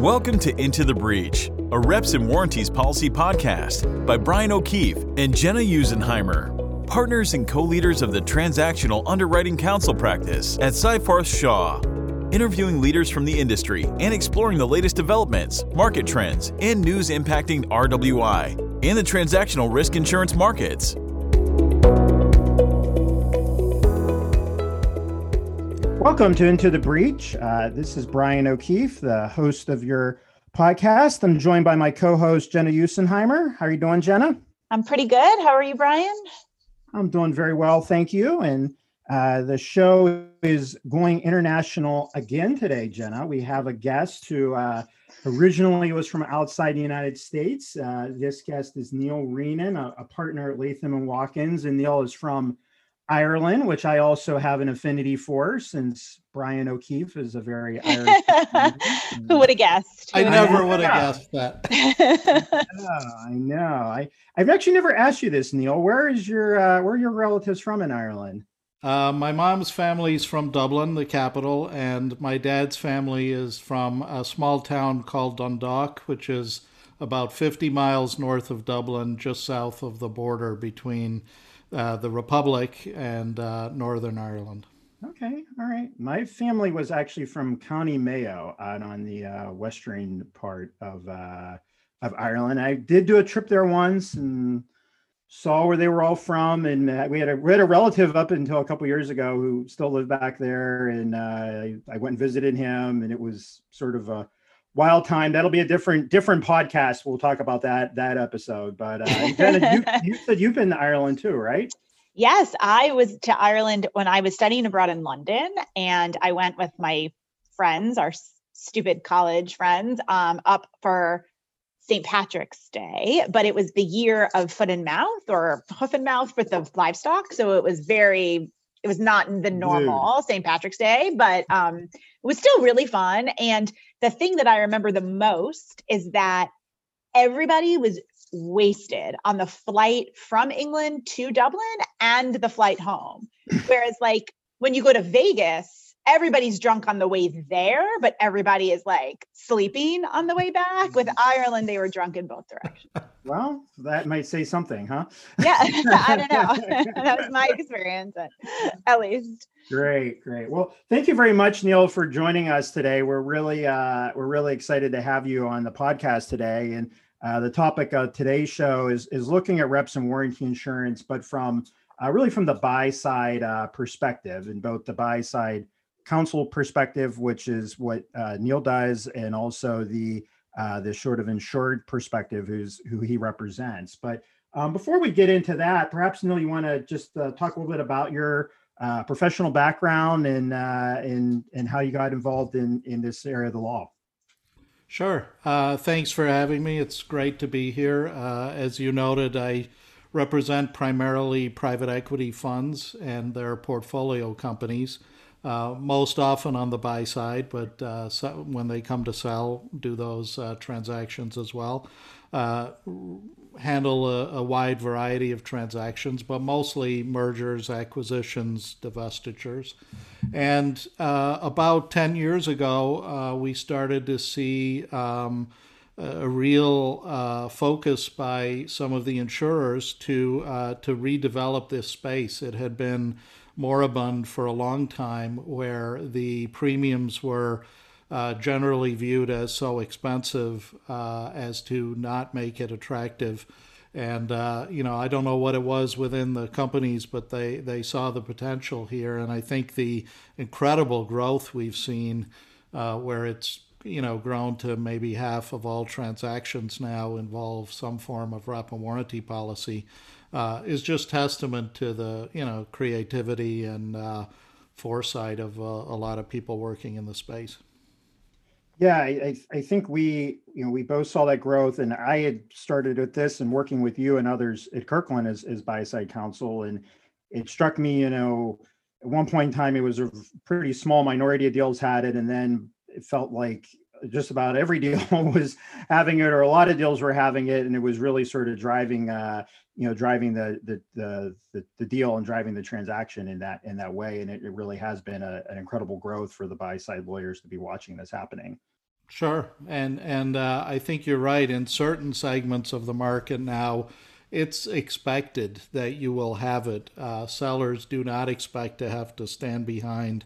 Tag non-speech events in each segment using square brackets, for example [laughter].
Welcome to Into the Breach, a Reps and Warranties Policy podcast by Brian O'Keefe and Jenna Usenheimer, partners and co leaders of the Transactional Underwriting Counsel practice at Seyfarth Shaw. Interviewing leaders from the industry and exploring the latest developments, market trends, and news impacting RWI and the transactional risk insurance markets. Welcome to Into the Breach. Uh, this is Brian O'Keefe, the host of your podcast. I'm joined by my co-host Jenna Usenheimer. How are you doing, Jenna? I'm pretty good. How are you, Brian? I'm doing very well, thank you. And uh, the show is going international again today, Jenna. We have a guest who uh, originally was from outside the United States. Uh, this guest is Neil Reenan, a, a partner at Latham and Watkins, and Neil is from Ireland, which I also have an affinity for since Brian O'Keefe is a very [laughs] Irish. Who would have guessed? I never would have guessed that. [laughs] yeah, I know. I I've actually never asked you this, Neil. Where is your uh, where are your relatives from in Ireland? Uh, my mom's family is from Dublin, the capital, and my dad's family is from a small town called Dundalk, which is about 50 miles north of Dublin, just south of the border between uh, the Republic and uh, Northern Ireland. Okay, all right. My family was actually from County Mayo out on the uh, western part of uh, of Ireland. I did do a trip there once and saw where they were all from. And uh, we had a we had a relative up until a couple years ago who still lived back there, and I, I went and visited him, and it was sort of a wild time that'll be a different different podcast. We'll talk about that that episode. But uh Jenna, you, [laughs] you said you've been to ireland too right? Yes i was to ireland when i was studying abroad in london and i went with my friends our stupid college friends um, up for st patrick's day. But it was the year of foot and mouth or hoof and mouth with the livestock. So it was very it was not the normal St. Patrick's Day, but um, it was still really fun. And the thing that I remember the most is that everybody was wasted on the flight from England to Dublin and the flight home. [laughs] Whereas, like, when you go to Vegas, everybody's drunk on the way there, but everybody is like sleeping on the way back. With Ireland, they were drunk in both directions. Well, that might say something, huh? Yeah, [laughs] I don't know. [laughs] that was my experience, at least. Great, great. Well, thank you very much, Neil, for joining us today. We're really, uh, we're really excited to have you on the podcast today. And uh, the topic of today's show is is looking at reps and warranty insurance, but from uh, really from the buy side uh, perspective, and both the buy side counsel perspective, which is what uh, Neil does, and also the uh, the sort of insured perspective, who's who he represents. But um, before we get into that, perhaps Neil, you want to just uh, talk a little bit about your uh, professional background and uh, and and how you got involved in in this area of the law. Sure. Uh, thanks for having me. It's great to be here. As you noted, I represent primarily private equity funds and their portfolio companies uh, most often on the buy side, but uh, so when they come to sell, do those uh, transactions as well. Uh, handle a, a, wide variety of transactions, but mostly mergers, acquisitions, divestitures. And uh, about 10 years ago, we started to see um, a real focus by some of the insurers to, to redevelop this space. It had been moribund for a long time, where the premiums were uh, generally viewed as so expensive uh, as to not make it attractive. And uh, you know, I don't know what it was within the companies, but they they saw the potential here, and I think the incredible growth we've seen, uh, where it's you know grown to maybe half of all transactions now involve some form of rep and warranty policy uh, is just testament to the you know creativity and uh, foresight of uh, a lot of people working in the space. Yeah, I, I think we you know we both saw that growth, and I had started with this and working with you and others at Kirkland as as buy side counsel, and it struck me you know at one point in time it was a pretty small minority of deals had it, and then it felt like just about every [laughs] deal was having it or a lot of deals were having it and it was really sort of driving uh you know driving the the the the, the deal and driving the transaction in that in that way and it, it really has been a, an incredible growth for the buy side lawyers to be watching this happening Sure, and and uh, I think you're right. In certain segments of the market now, it's expected that you will have it. Uh, sellers do not expect to have to stand behind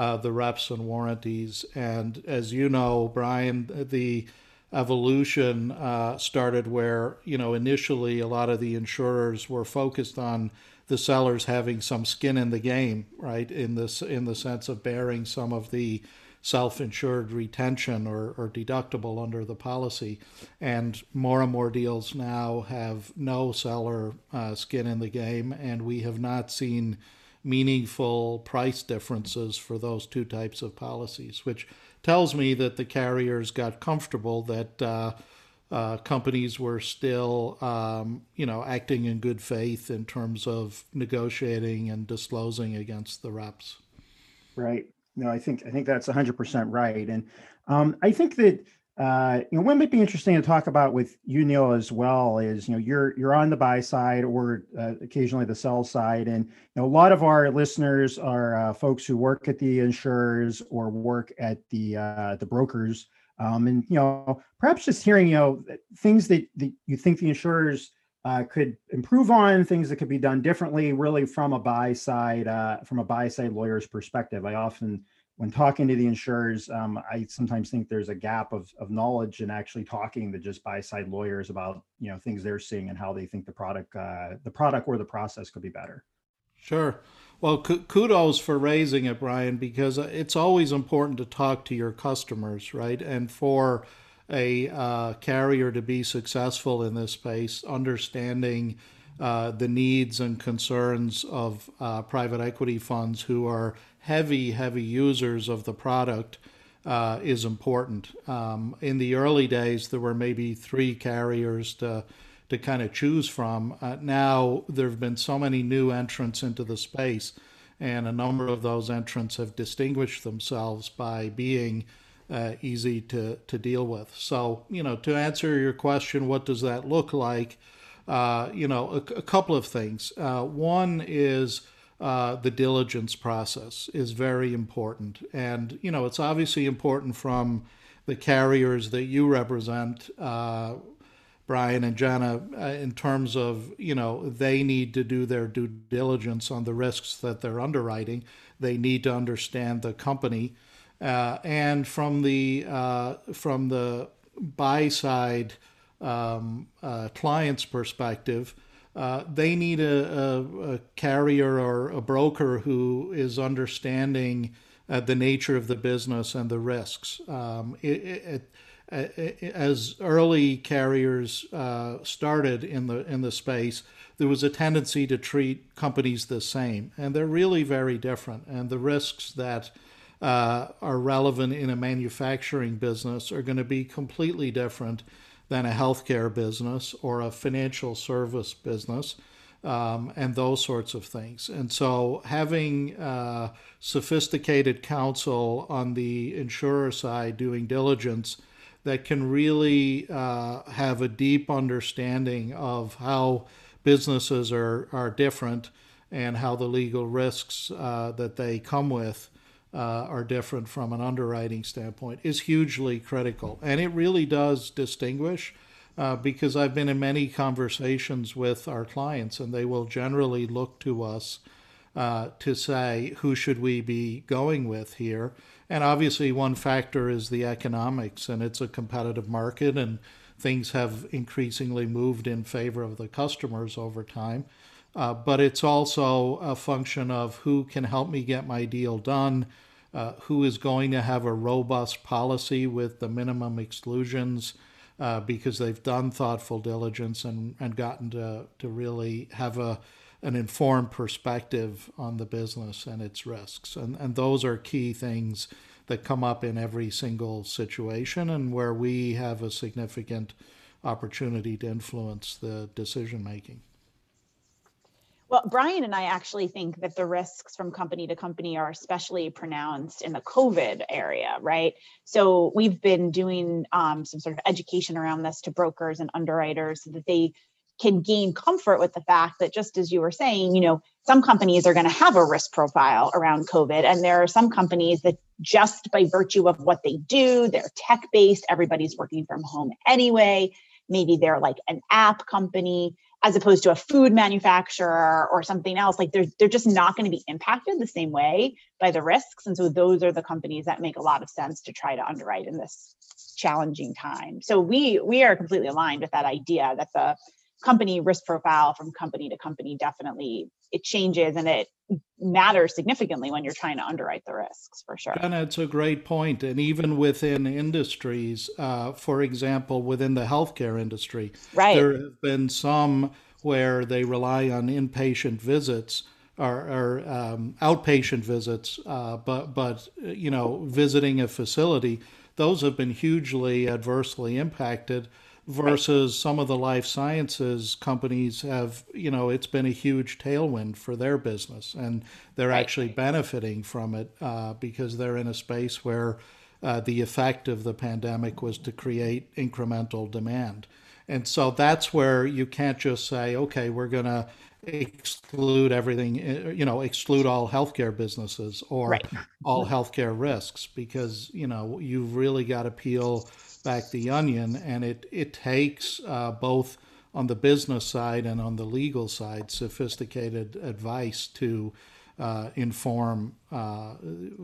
uh, the reps and warranties. And as you know, Brian, the evolution uh, started where you know initially a lot of the insurers were focused on the sellers having some skin in the game, right? In this in the sense of bearing some of the self-insured retention or, or deductible under the policy and more and more deals now have no seller uh, skin in the game and we have not seen meaningful price differences for those two types of policies which tells me that the carriers got comfortable that uh, uh, companies were still, um, you know, acting in good faith in terms of negotiating and disclosing against the reps. Right. No, I think I think that's 100% right, and um, I think that uh, you know what might be interesting to talk about with you, Neil, as well is you know you're you're on the buy side or uh, occasionally the sell side, and you know a lot of our listeners are uh, folks who work at the insurers or work at the uh, the brokers, um, and you know perhaps just hearing you know things that, that you think the insurers uh, could improve on, things that could be done differently, really from a buy side from a buy side lawyer's perspective. I often when talking to the insurers, um, I sometimes think there's a gap of, of knowledge and actually talking to just buy side lawyers about you know things they're seeing and how they think the product uh, the product or the process could be better. Sure. Well, kudos for raising it, Brian, because uh, it's always important to talk to your customers, right? And for a uh, carrier to be successful in this space, understanding uh, the needs and concerns of uh, private equity funds who are heavy, heavy users of the product uh, is important. Um, in the early days, there were maybe three carriers to to kind of choose from. Uh, now there have been so many new entrants into the space, and a number of those entrants have distinguished themselves by being uh, easy to, to deal with. So, you know, to answer your question, what does that look like? Uh, you know, a, a, couple of things. Uh, one is uh, the diligence process is very important. And, you know, it's obviously important from the carriers that you represent, uh, Brian and Jenna, uh, in terms of, you know, they need to do their due diligence on the risks that they're underwriting. They need to understand the company. And from the, from the buy side um, client's perspective, uh, they need a, a, a, carrier or a broker who is understanding uh, the nature of the business and the risks. Um, it, it, it, as early carriers uh, started in the in the space, there was a tendency to treat companies the same, and they're really very different. And the risks that uh, are relevant in a manufacturing business are going to be completely different than a healthcare business or a financial service business. Um, and those sorts of things. And so, having uh, sophisticated counsel on the insurer side doing diligence that can really uh, have a deep understanding of how businesses are, are different and how the legal risks uh, that they come with uh, are different from an underwriting standpoint is hugely critical. And it really does distinguish uh, because I've been in many conversations with our clients, and they will generally look to us uh, to say, who should we be going with here? And obviously, one factor is the economics, and it's a competitive market, and things have increasingly moved in favor of the customers over time. Uh, but it's also a function of who can help me get my deal done, uh, who is going to have a robust policy with the minimum exclusions uh, because they've done thoughtful diligence and, and gotten to, to really have a, an informed perspective on the business and its risks. And, and those are key things that come up in every single situation and where we have a significant opportunity to influence the decision making. Well, Brian and I actually think that the risks from company to company are especially pronounced in the COVID area, right? So we've been doing um, some sort of education around this to brokers and underwriters so that they can gain comfort with the fact that just as you were saying, you know, some companies are going to have a risk profile around COVID. And there are some companies that just by virtue of what they do, they're tech based, everybody's working from home anyway. Maybe they're like an app company as opposed to a food manufacturer or something else. Like they're, they're just not going to be impacted the same way by the risks. And so those are the companies that make a lot of sense to try to underwrite in this challenging time. So we we are completely aligned with that idea that the company risk profile from company to company definitely it changes and it matters significantly when you're trying to underwrite the risks for sure. And it's a great point. And even within industries, uh, for example, within the healthcare industry, right. there have been some where they rely on inpatient visits or, or um, outpatient visits, uh, but but you know visiting a facility, those have been hugely adversely impacted versus some of the life sciences companies have you know it's been a huge tailwind for their business and they're right. actually benefiting from it uh, because they're in a space where uh, the effect of the pandemic was to create incremental demand and so that's where you can't just say okay we're going to exclude everything uh, you know exclude all healthcare businesses or right. all healthcare risks because you know you've really got to peel back the onion, and it it takes uh, both on the business side and on the legal side sophisticated advice to uh, inform uh,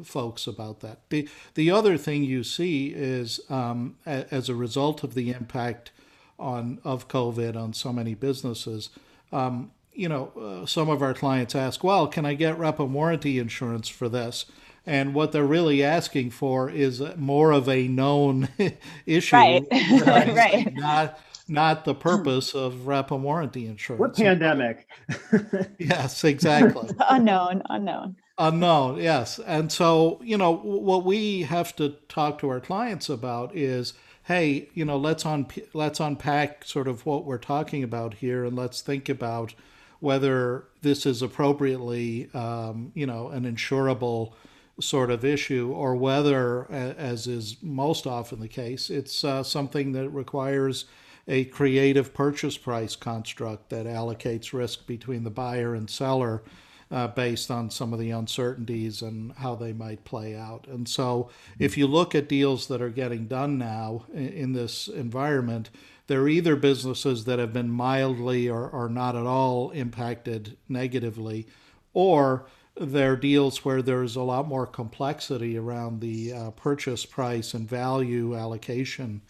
folks about that. The the other thing you see is um, a, as a result of the impact on of COVID on so many businesses. Um, you know, uh, some of our clients ask, "Well, can I get rep and warranty insurance for this?" And what they're really asking for is more of a known [laughs] issue, [laughs] right? right. Not not the purpose of rep and warranty insurance. What pandemic? [laughs] yes, exactly. unknown, unknown. Unknown, yes. And so, you know, what we have to talk to our clients about is, hey, you know, let's un- let's unpack sort of what we're talking about here, and let's think about whether this is appropriately, um, you know, an insurable sort of issue, or whether, as is most often the case, it's uh, something that requires a creative purchase price construct that allocates risk between the buyer and seller uh, based on some of the uncertainties and how they might play out. And so, if you look at deals that are getting done now in, this environment, they're either businesses that have been mildly or, or not at all impacted negatively, or there are deals where there's a lot more complexity around the uh, purchase price and value allocation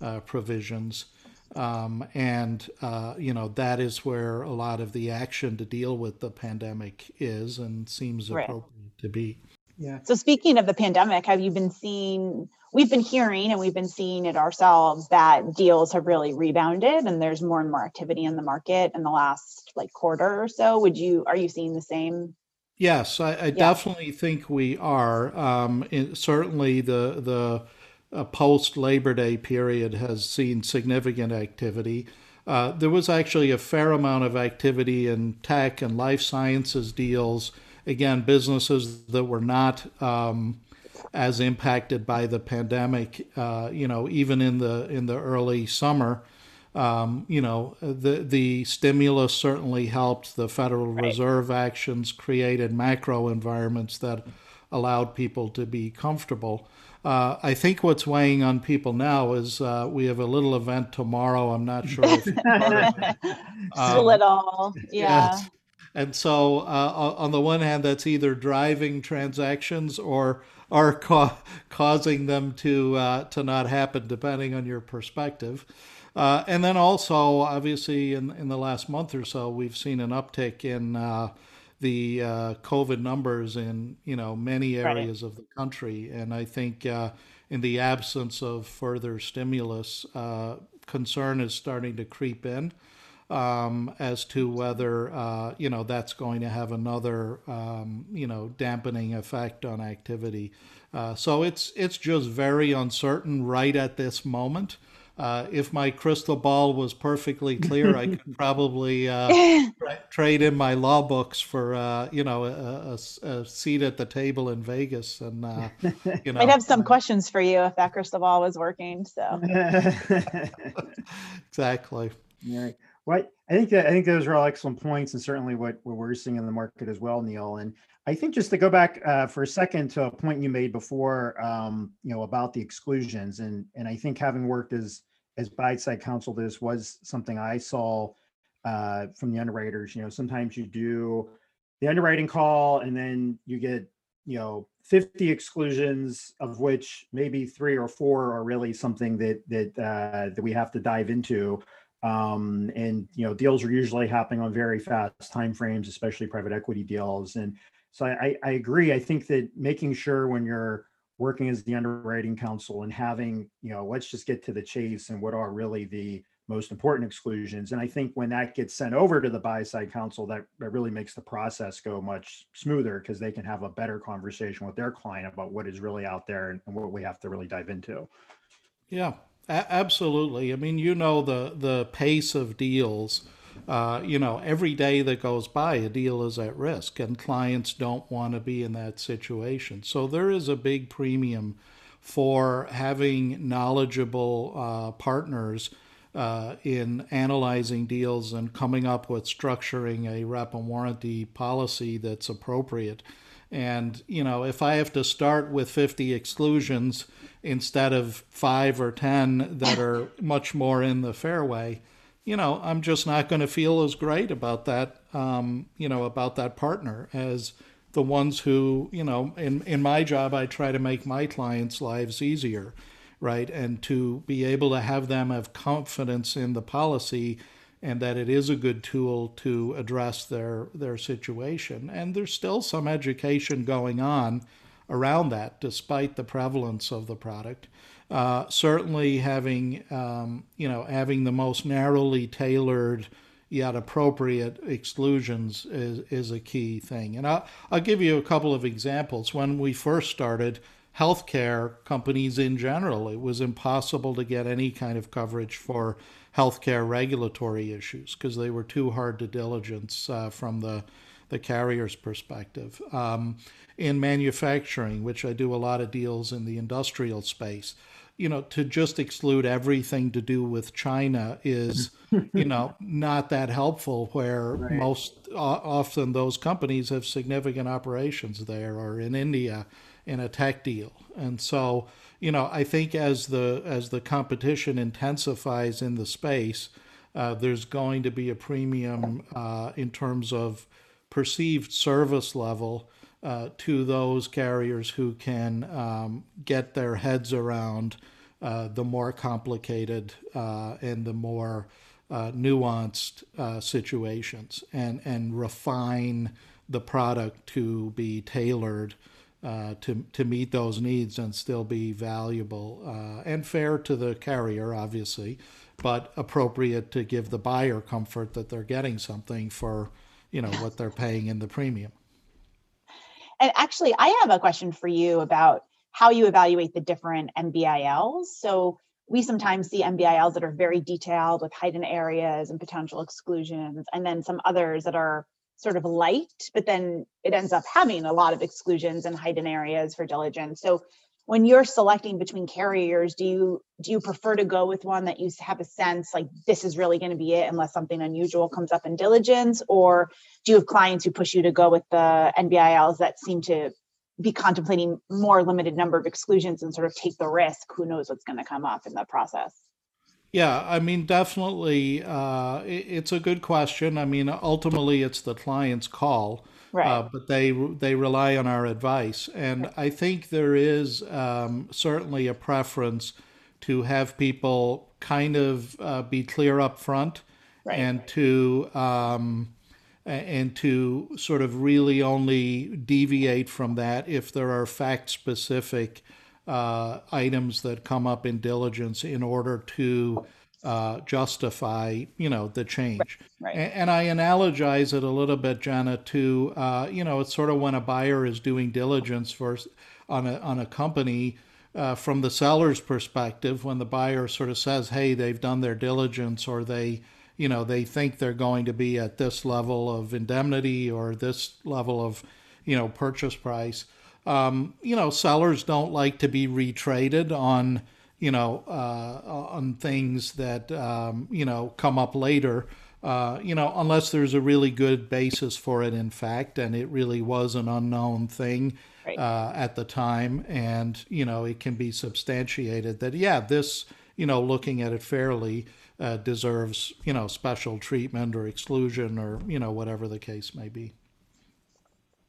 uh, provisions. Um, and, uh, you know, that is where a lot of the action to deal with the pandemic is and seems right. appropriate to be. Yeah. So, speaking of the pandemic, have you been seeing? We've been hearing and we've been seeing it ourselves that deals have really rebounded and there's more and more activity in the market in the last like quarter or so. Would you, are you seeing the same Yes, I, I yeah. definitely think we are. Um, certainly, the the uh, post Labor Day period has seen significant activity. Uh, there was actually a fair amount of activity in tech and life sciences deals. Again, businesses that were not um, as impacted by the pandemic. Uh, you know, even in the in the early summer. Um, you know, the the stimulus certainly helped. The Federal right. Reserve actions created macro environments that allowed people to be comfortable. Uh, I think what's weighing on people now is uh, we have a little event tomorrow. I'm not sure if [laughs] um, little, yeah. Yes. And so, uh, on the one hand, that's either driving transactions or are [laughs] ca- causing them to uh, to not happen, depending on your perspective. Uh, and then also, obviously, in, in the last month or so, we've seen an uptick in uh, the uh, COVID numbers in you know many areas right. of the country, and I think uh, in the absence of further stimulus, uh, concern is starting to creep in um, as to whether uh, you know that's going to have another um, you know dampening effect on activity. so it's it's just very uncertain right at this moment. Uh, if my crystal ball was perfectly [laughs] clear, I could probably uh, [laughs] tra- trade in my law books for uh, you know a, a, a, seat at the table in Vegas, and uh, [laughs] you know. I'd have some questions for you if that crystal ball was working. So exactly. Right. Well, I think that I think those are all excellent points, and certainly what, what we're seeing in the market as well, Neil. And I think just to go back uh, for a second to a point you made before, um, you know, about the exclusions, and and I think having worked as as buy side counsel, this was something I saw uh, from the underwriters. You know, sometimes you do the underwriting call, and then you get you know 50 exclusions of which maybe three or four are really something that that uh, that we have to dive into um, and you know deals are usually happening on very fast time frames especially private equity deals and so I, I agree i think that making sure when you're working as the underwriting counsel and having you know let's just get to the chase and what are really the most important exclusions. And I think when that gets sent over to the buy side counsel, that, that really makes the process go much smoother because they can have a better conversation with their client about what is really out there and, and what we have to really dive into. Yeah, a- absolutely. I mean, you know the the pace of deals. Uh, you know, every day that goes by, a deal is at risk, and clients don't want to be in that situation. So there is a big premium for having knowledgeable uh, partners uh, in analyzing deals and coming up with structuring a rep and warranty policy that's appropriate. And, you know, if I have to start with 50 exclusions instead of five or 10 that are much more in the fairway, you know, I'm just not going to feel as great about that, um, you know, about that partner as the ones who, you know, in, in my job, I try to make my clients' lives easier right? And to be able to have them have confidence in the policy and that it is a good tool to address their their situation. And there's still some education going on around that, despite the prevalence of the product. Uh, certainly, having um, you know having the most narrowly tailored yet appropriate exclusions is, is a key thing. And I'll, I'll give you a couple of examples. When we first started, healthcare companies in general. It was impossible to get any kind of coverage for healthcare regulatory issues because they were too hard to diligence uh, from the the carrier's perspective. Um, in manufacturing, which I do a lot of deals in the industrial space, you know, to just exclude everything to do with China is, you know, [laughs] not that helpful. Where right. most uh, often those companies have significant operations there or in India in a tech deal. And so, you know, I think as the as the competition intensifies in the space, uh, there's going to be a premium uh, in terms of perceived service level uh, to those carriers who can um, get their heads around uh, the more complicated uh, and the more uh, nuanced situations and and refine the product to be tailored uh, to to meet those needs and still be valuable uh, and fair to the carrier, obviously, but appropriate to give the buyer comfort that they're getting something for you know what they're paying in the premium. And actually, I have a question for you about how you evaluate the different NBILs. So we sometimes see NBILs that are very detailed with hidden areas and potential exclusions, and then some others that are sort of light, but then it ends up having a lot of exclusions and hidden areas for diligence. So when you're selecting between carriers, do you do you prefer to go with one that you have a sense like this is really going to be it unless something unusual comes up in diligence, or do you have clients who push you to go with the NBILs that seem to be contemplating more limited number of exclusions and sort of take the risk? Who knows what's going to come up in the process? Yeah, I mean, definitely, uh, it's a good question. I mean, ultimately, it's the client's call, right. uh, but they they rely on our advice, and right. I think there is um, certainly a preference to have people kind of uh, be clear up front, right. and to um, and to sort of really only deviate from that if there are fact specific uh, items that come up in diligence in order to uh, justify, you know, the change. Right, right. And, I analogize it a little bit, Jenna, to uh, you know, it's sort of when a buyer is doing diligence for on a on a company. Uh, from the seller's perspective, when the buyer sort of says, "Hey, they've done their diligence," or they, you know, they think they're going to be at this level of indemnity or this level of, you know, purchase price, um, you know, sellers don't like to be retraded on, you know, uh, on things that, um, you know, come up later. uh, you know, unless there's a really good basis for it in fact, and it really was an unknown thing right. uh, at the time, and you know, it can be substantiated that yeah, this, you know, looking at it fairly, uh, deserves you know special treatment or exclusion or you know whatever the case may be.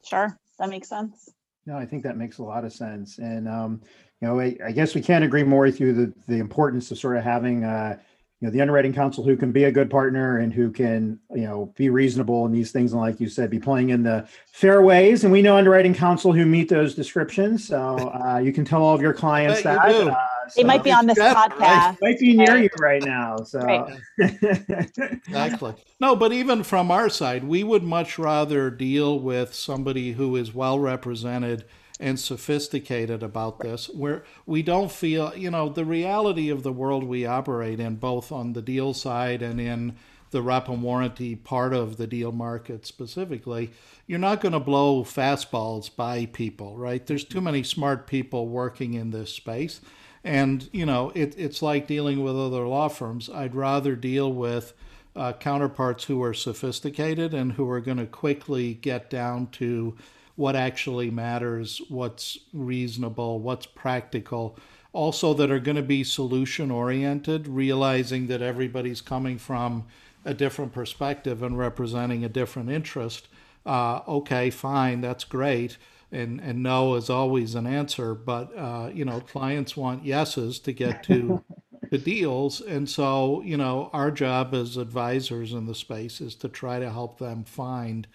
Sure, that makes sense. No, I think that makes a lot of sense, and um, you know, I, I, guess we can't agree more with you the the importance of sort of having uh, you know the underwriting counsel who can be a good partner and who can you know be reasonable in these things. And like you said be playing in the fairways and we know underwriting counsel who meet those descriptions. So uh, you can tell all of your clients that uh, so they might be on this podcast. right. might be near you right now so. Right. exactly. No but even from our side we would much rather deal with somebody who is well represented and sophisticated about this where we don't feel you know the reality of the world we operate in both on the deal side and in the rep and warranty part of the deal market specifically you're not going to blow fastballs by people right? There's too many smart people working in this space. And you know it, it's like dealing with other law firms. I'd rather deal with uh, counterparts who are sophisticated and who are going to quickly get down to what actually matters, what's reasonable, what's practical. Also, that are going to be solution oriented, realizing that everybody's coming from a different perspective and representing a different interest. Uh, okay, fine, that's great. And, and no is always an answer, but uh, you know clients want yeses to get to [laughs] the deals, and so you know our job as advisors in the space is to try to help them find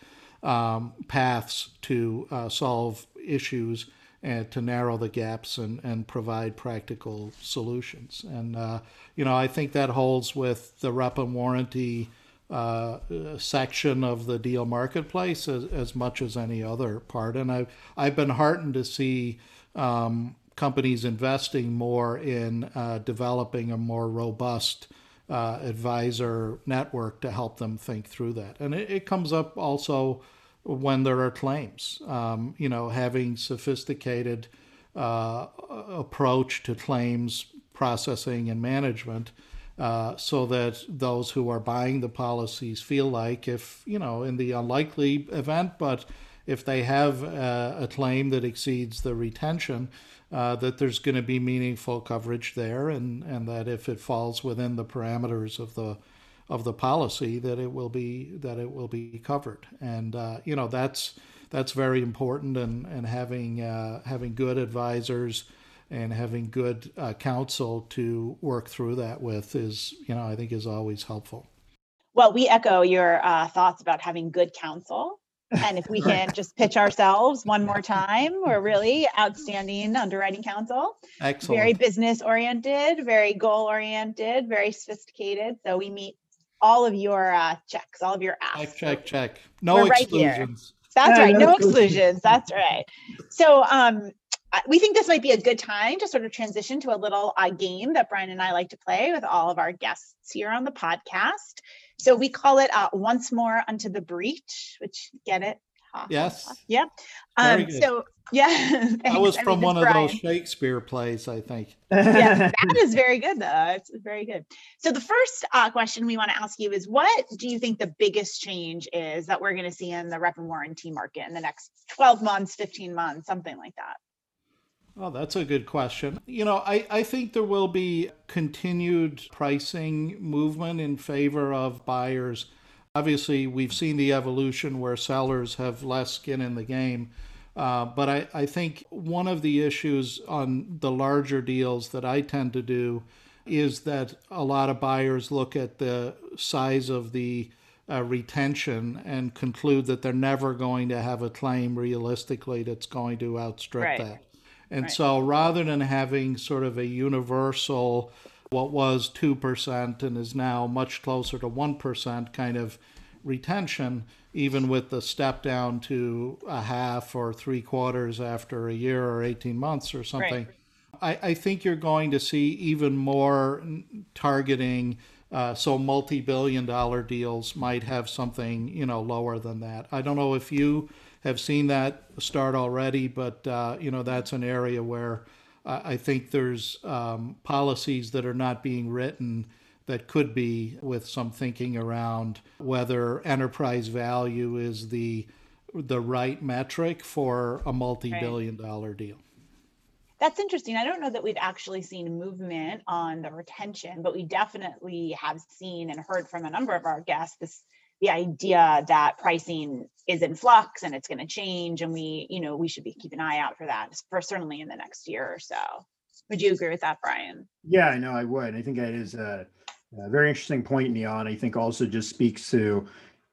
um, paths to uh, solve issues and to narrow the gaps and, and provide practical solutions. And, uh, you know, I think that holds with the rep and warranty uh, section of the deal marketplace as, as much as any other part. And I've, I've been heartened to see um, companies investing more in uh, developing a more robust uh, advisor network to help them think through that. And it, it comes up also when there are claims. Um, you know, having sophisticated uh, approach to claims processing and management. Uh, so that those who are buying the policies feel like if you know in the unlikely event but if they have uh, a claim that exceeds the retention uh, that there's going to be meaningful coverage there, and, and that if it falls within the parameters of the of the policy, that it will be that it will be covered. And uh, you know that's that's very important, and and having uh, having good advisors and having good uh, counsel to work through that with is you know I think is always helpful. Well, we echo your uh, thoughts about having good counsel and if we can just pitch ourselves one more time, we're really outstanding underwriting counsel. Excellent. Very business oriented, very goal oriented, very sophisticated. So we meet all of your uh, checks, all of your asks. Check, check, check. No we're exclusions. Right That's yeah, right. No exclusions. That's right. So um, we think this might be a good time to sort of transition to a little uh, game that Brian and I like to play with all of our guests here on the podcast. So we call it uh, once more unto the breach, which get it? Ha, yes. Ha, ha. Yep. Um, so yeah, [laughs] that was from I mean, one of Brian. those Shakespeare plays, I think. [laughs] yeah, that is very good though. It's very good. So the first uh, question we want to ask you is, what do you think the biggest change is that we're going to see in the rep and warranty market in the next 12 months, 15 months, something like that? Oh, that's a good question. You know, I, I think there will be continued pricing movement in favor of buyers. Obviously, we've seen the evolution where sellers have less skin in the game. Uh, but I, I think one of the issues on the larger deals that I tend to do is that a lot of buyers look at the size of the uh, retention and conclude that they're never going to have a claim realistically that's going to outstrip right. that. And right. so rather than having sort of a universal, what was 2% and is now much closer to 1% kind of retention, even with the step down to a half or three quarters after a year or 18 months or something, right. I, I think you're going to see even more targeting. Uh, so multi-billion dollar deals might have something you know lower than that. I don't know if you have seen that start already, but uh, you know that's an area where I think there's um, policies that are not being written that could be with some thinking around whether enterprise value is the the right metric for a multi-billion dollar deal. That's interesting. I don't know that we've actually seen movement on the retention, but we definitely have seen and heard from a number of our guests this the idea that pricing is in flux and it's going to change and we you know we should be keep an eye out for that for certainly in the next year or so would you agree with that brian yeah i know i would i think that is a, a very interesting point and i think also just speaks to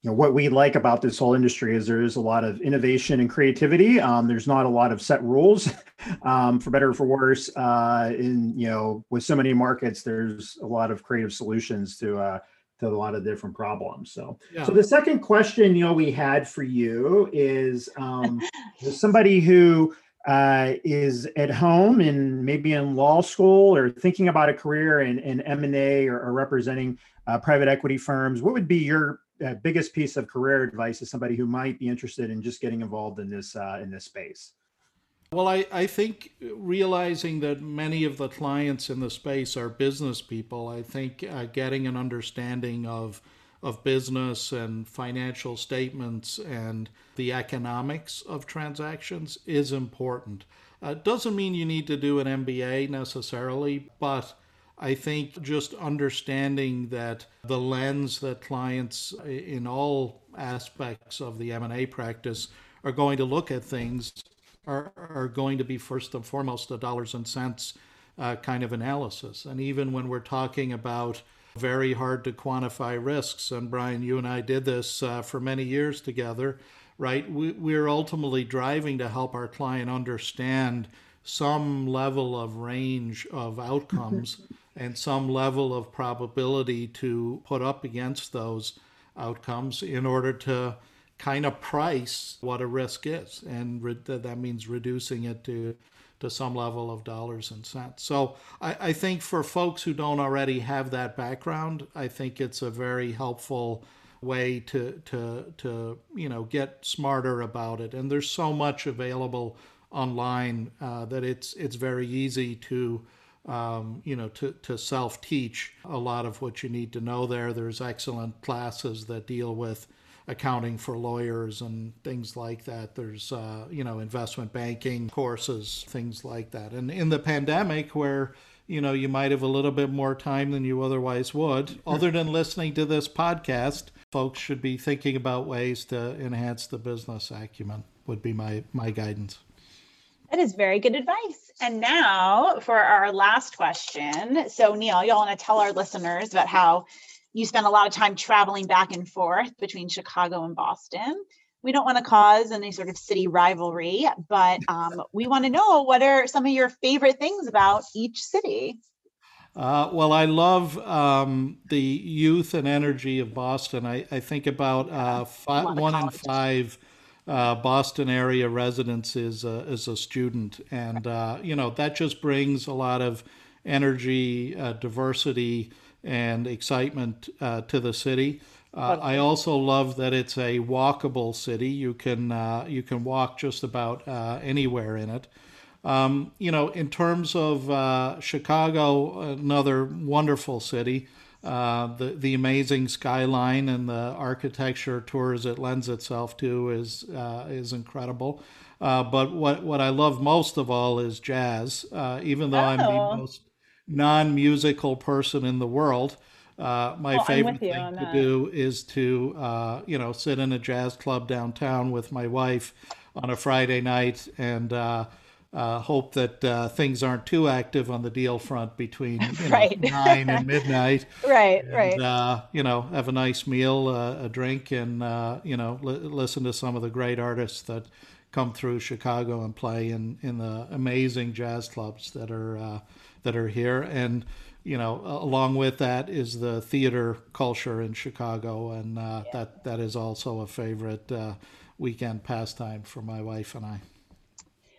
you know what we like about this whole industry is there is a lot of innovation and creativity. Um, there's not a lot of set rules, [laughs] um, for better or for worse. Uh, in you know, with so many markets, there's a lot of creative solutions to uh, to a lot of different problems. So, yeah. so the second question, you know, we had for you is um, [laughs] somebody who uh, is at home and maybe in law school or thinking about a career in, in M&A or, or representing uh, private equity firms, what would be your uh, biggest piece of career advice to somebody who might be interested in just getting involved in this uh, in this space? Well, I, I think realizing that many of the clients in the space are business people, I think uh, getting an understanding of of business and financial statements and the economics of transactions is important. Uh, doesn't mean you need to do an MBA necessarily, but I think just understanding that the lens that clients in all aspects of the M&A practice are going to look at things are, are going to be first and foremost a dollars and cents uh, kind of analysis. And even when we're talking about very hard to quantify risks, and Brian, you and I did this uh, for many years together, right? We, we're ultimately driving to help our client understand some level of range of outcomes [laughs] and some level of probability to put up against those outcomes in order to kind of price what a risk is. And re- that means reducing it to, to some level of dollars and cents. So I, I think for folks who don't already have that background, I think it's a very helpful way to to to you know get smarter about it and there's so much available online uh, that it's it's very easy to um, you know, to, to self teach a lot of what you need to know there. There's excellent classes that deal with accounting for lawyers and things like that. There's, uh, you know, investment banking courses, things like that. And in the pandemic, where, you know, you might have a little bit more time than you otherwise would, other than listening to this podcast, folks should be thinking about ways to enhance the business acumen, would be my, my guidance. That is very good advice. And now for our last question. So, Neil, you all want to tell our listeners about how you spend a lot of time traveling back and forth between Chicago and Boston. We don't want to cause any sort of city rivalry, but um, we want to know what are some of your favorite things about each city? Uh, well, I love um, the youth and energy of Boston. I, I think about uh, five, one in five uh, Boston area residents is a, is a student, and uh, you know that just brings a lot of energy, uh, diversity, and excitement uh, to the city. Uh, I also love that it's a walkable city. You can uh, you can walk just about anywhere in it. Um, you know, in terms of Chicago, another wonderful city. Uh, the the amazing skyline and the architecture tours it lends itself to is uh, is incredible. Uh, but what what I love most of all is jazz. Uh, even though oh. I'm the oh. most non musical person in the world, uh, my well, favorite thing to that. do is to you know sit in a jazz club downtown with my wife on a Friday night and uh, hope that uh, things aren't too active on the deal front between [laughs] you know, right. nine and midnight. [laughs] right, and, right. Uh, you know, have a nice meal, uh, a drink, and uh, you know, li- listen to some of the great artists that come through Chicago and play in, in the amazing jazz clubs that are uh, that are here. And you know, along with that is the theater culture in Chicago, and yeah. that that is also a favorite weekend pastime for my wife and I.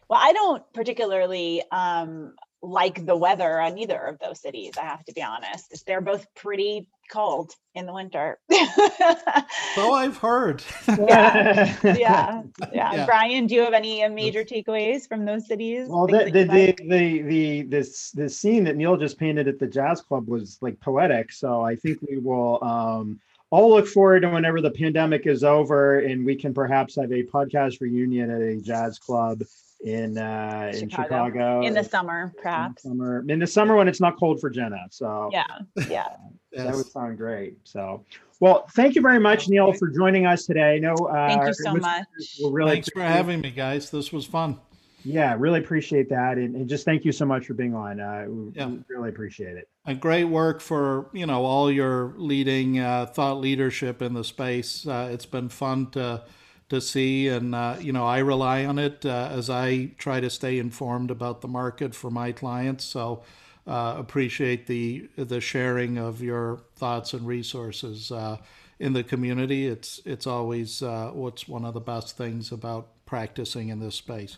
Well, I don't particularly um, like the weather on either of those cities. I have to be honest; they're both pretty cold in the winter. [laughs] so I've heard. yeah. [laughs] yeah, yeah, yeah. Brian, do you have any uh, major takeaways from those cities? Well, the the, the, the the this this scene that Neil just painted at the jazz club was like poetic. So I think we will um, all look forward to whenever the pandemic is over and we can perhaps have a podcast reunion at a jazz club in uh Chicago. in Chicago in the summer, perhaps. In the summer in the summer when it's not cold for Jenna. So yeah, yeah. yes. [laughs] That would sound great. So well, thank you very much, Neil, for joining us today. No, uh, thank you so much. We'll really Thanks for having me, guys. This was fun. Yeah, really appreciate that, and, and just thank you so much for being on. Uh, we, yeah. really appreciate it. And great work for you know all your leading uh, thought leadership in the space. Uh, it's been fun to to see. And, uh, you know, I rely on it uh, as I try to stay informed about the market for my clients. So uh, appreciate the, the sharing of your thoughts and resources uh, in the community. It's, it's always uh, what's one of the best things about practicing in this space.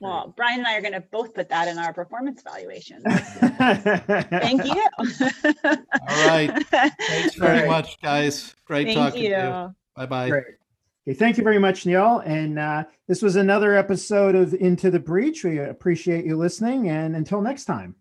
Well, Brian and I are going to both put that in our performance evaluation. [laughs] Thank you. All right. [laughs] Thanks very much, guys. Great Thank talking you. to you. Bye bye. Okay, thank you very much, Neil. And uh, this was another episode of Into the Breach. We appreciate you listening. And until next time.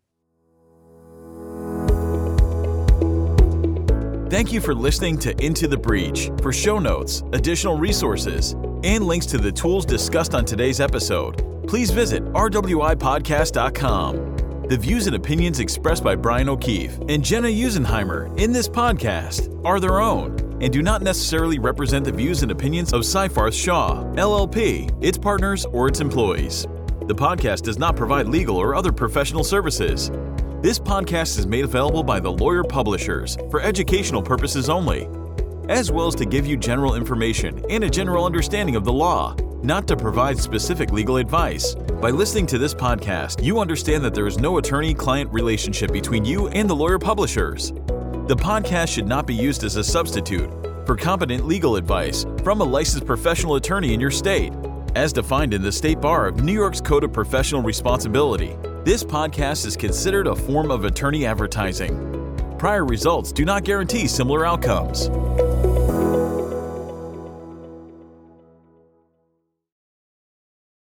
Thank you for listening to Into the Breach. For show notes, additional resources, and links to the tools discussed on today's episode, please visit rwipodcast.com. The views and opinions expressed by Brian O'Keefe and Jenna Usenheimer in this podcast are their own and do not necessarily represent the views and opinions of Seyfarth Shaw, LLP, its partners, or its employees. The podcast does not provide legal or other professional services. This podcast is made available by the Lawyer Publishers for educational purposes only, as well as to give you general information and a general understanding of the law, not to provide specific legal advice. By listening to this podcast, you understand that there is no attorney client relationship between you and the Lawyer Publishers. The podcast should not be used as a substitute for competent legal advice from a licensed professional attorney in your state. As defined in the State Bar of New York's Code of Professional Responsibility, this podcast is considered a form of attorney advertising. Prior results do not guarantee similar outcomes.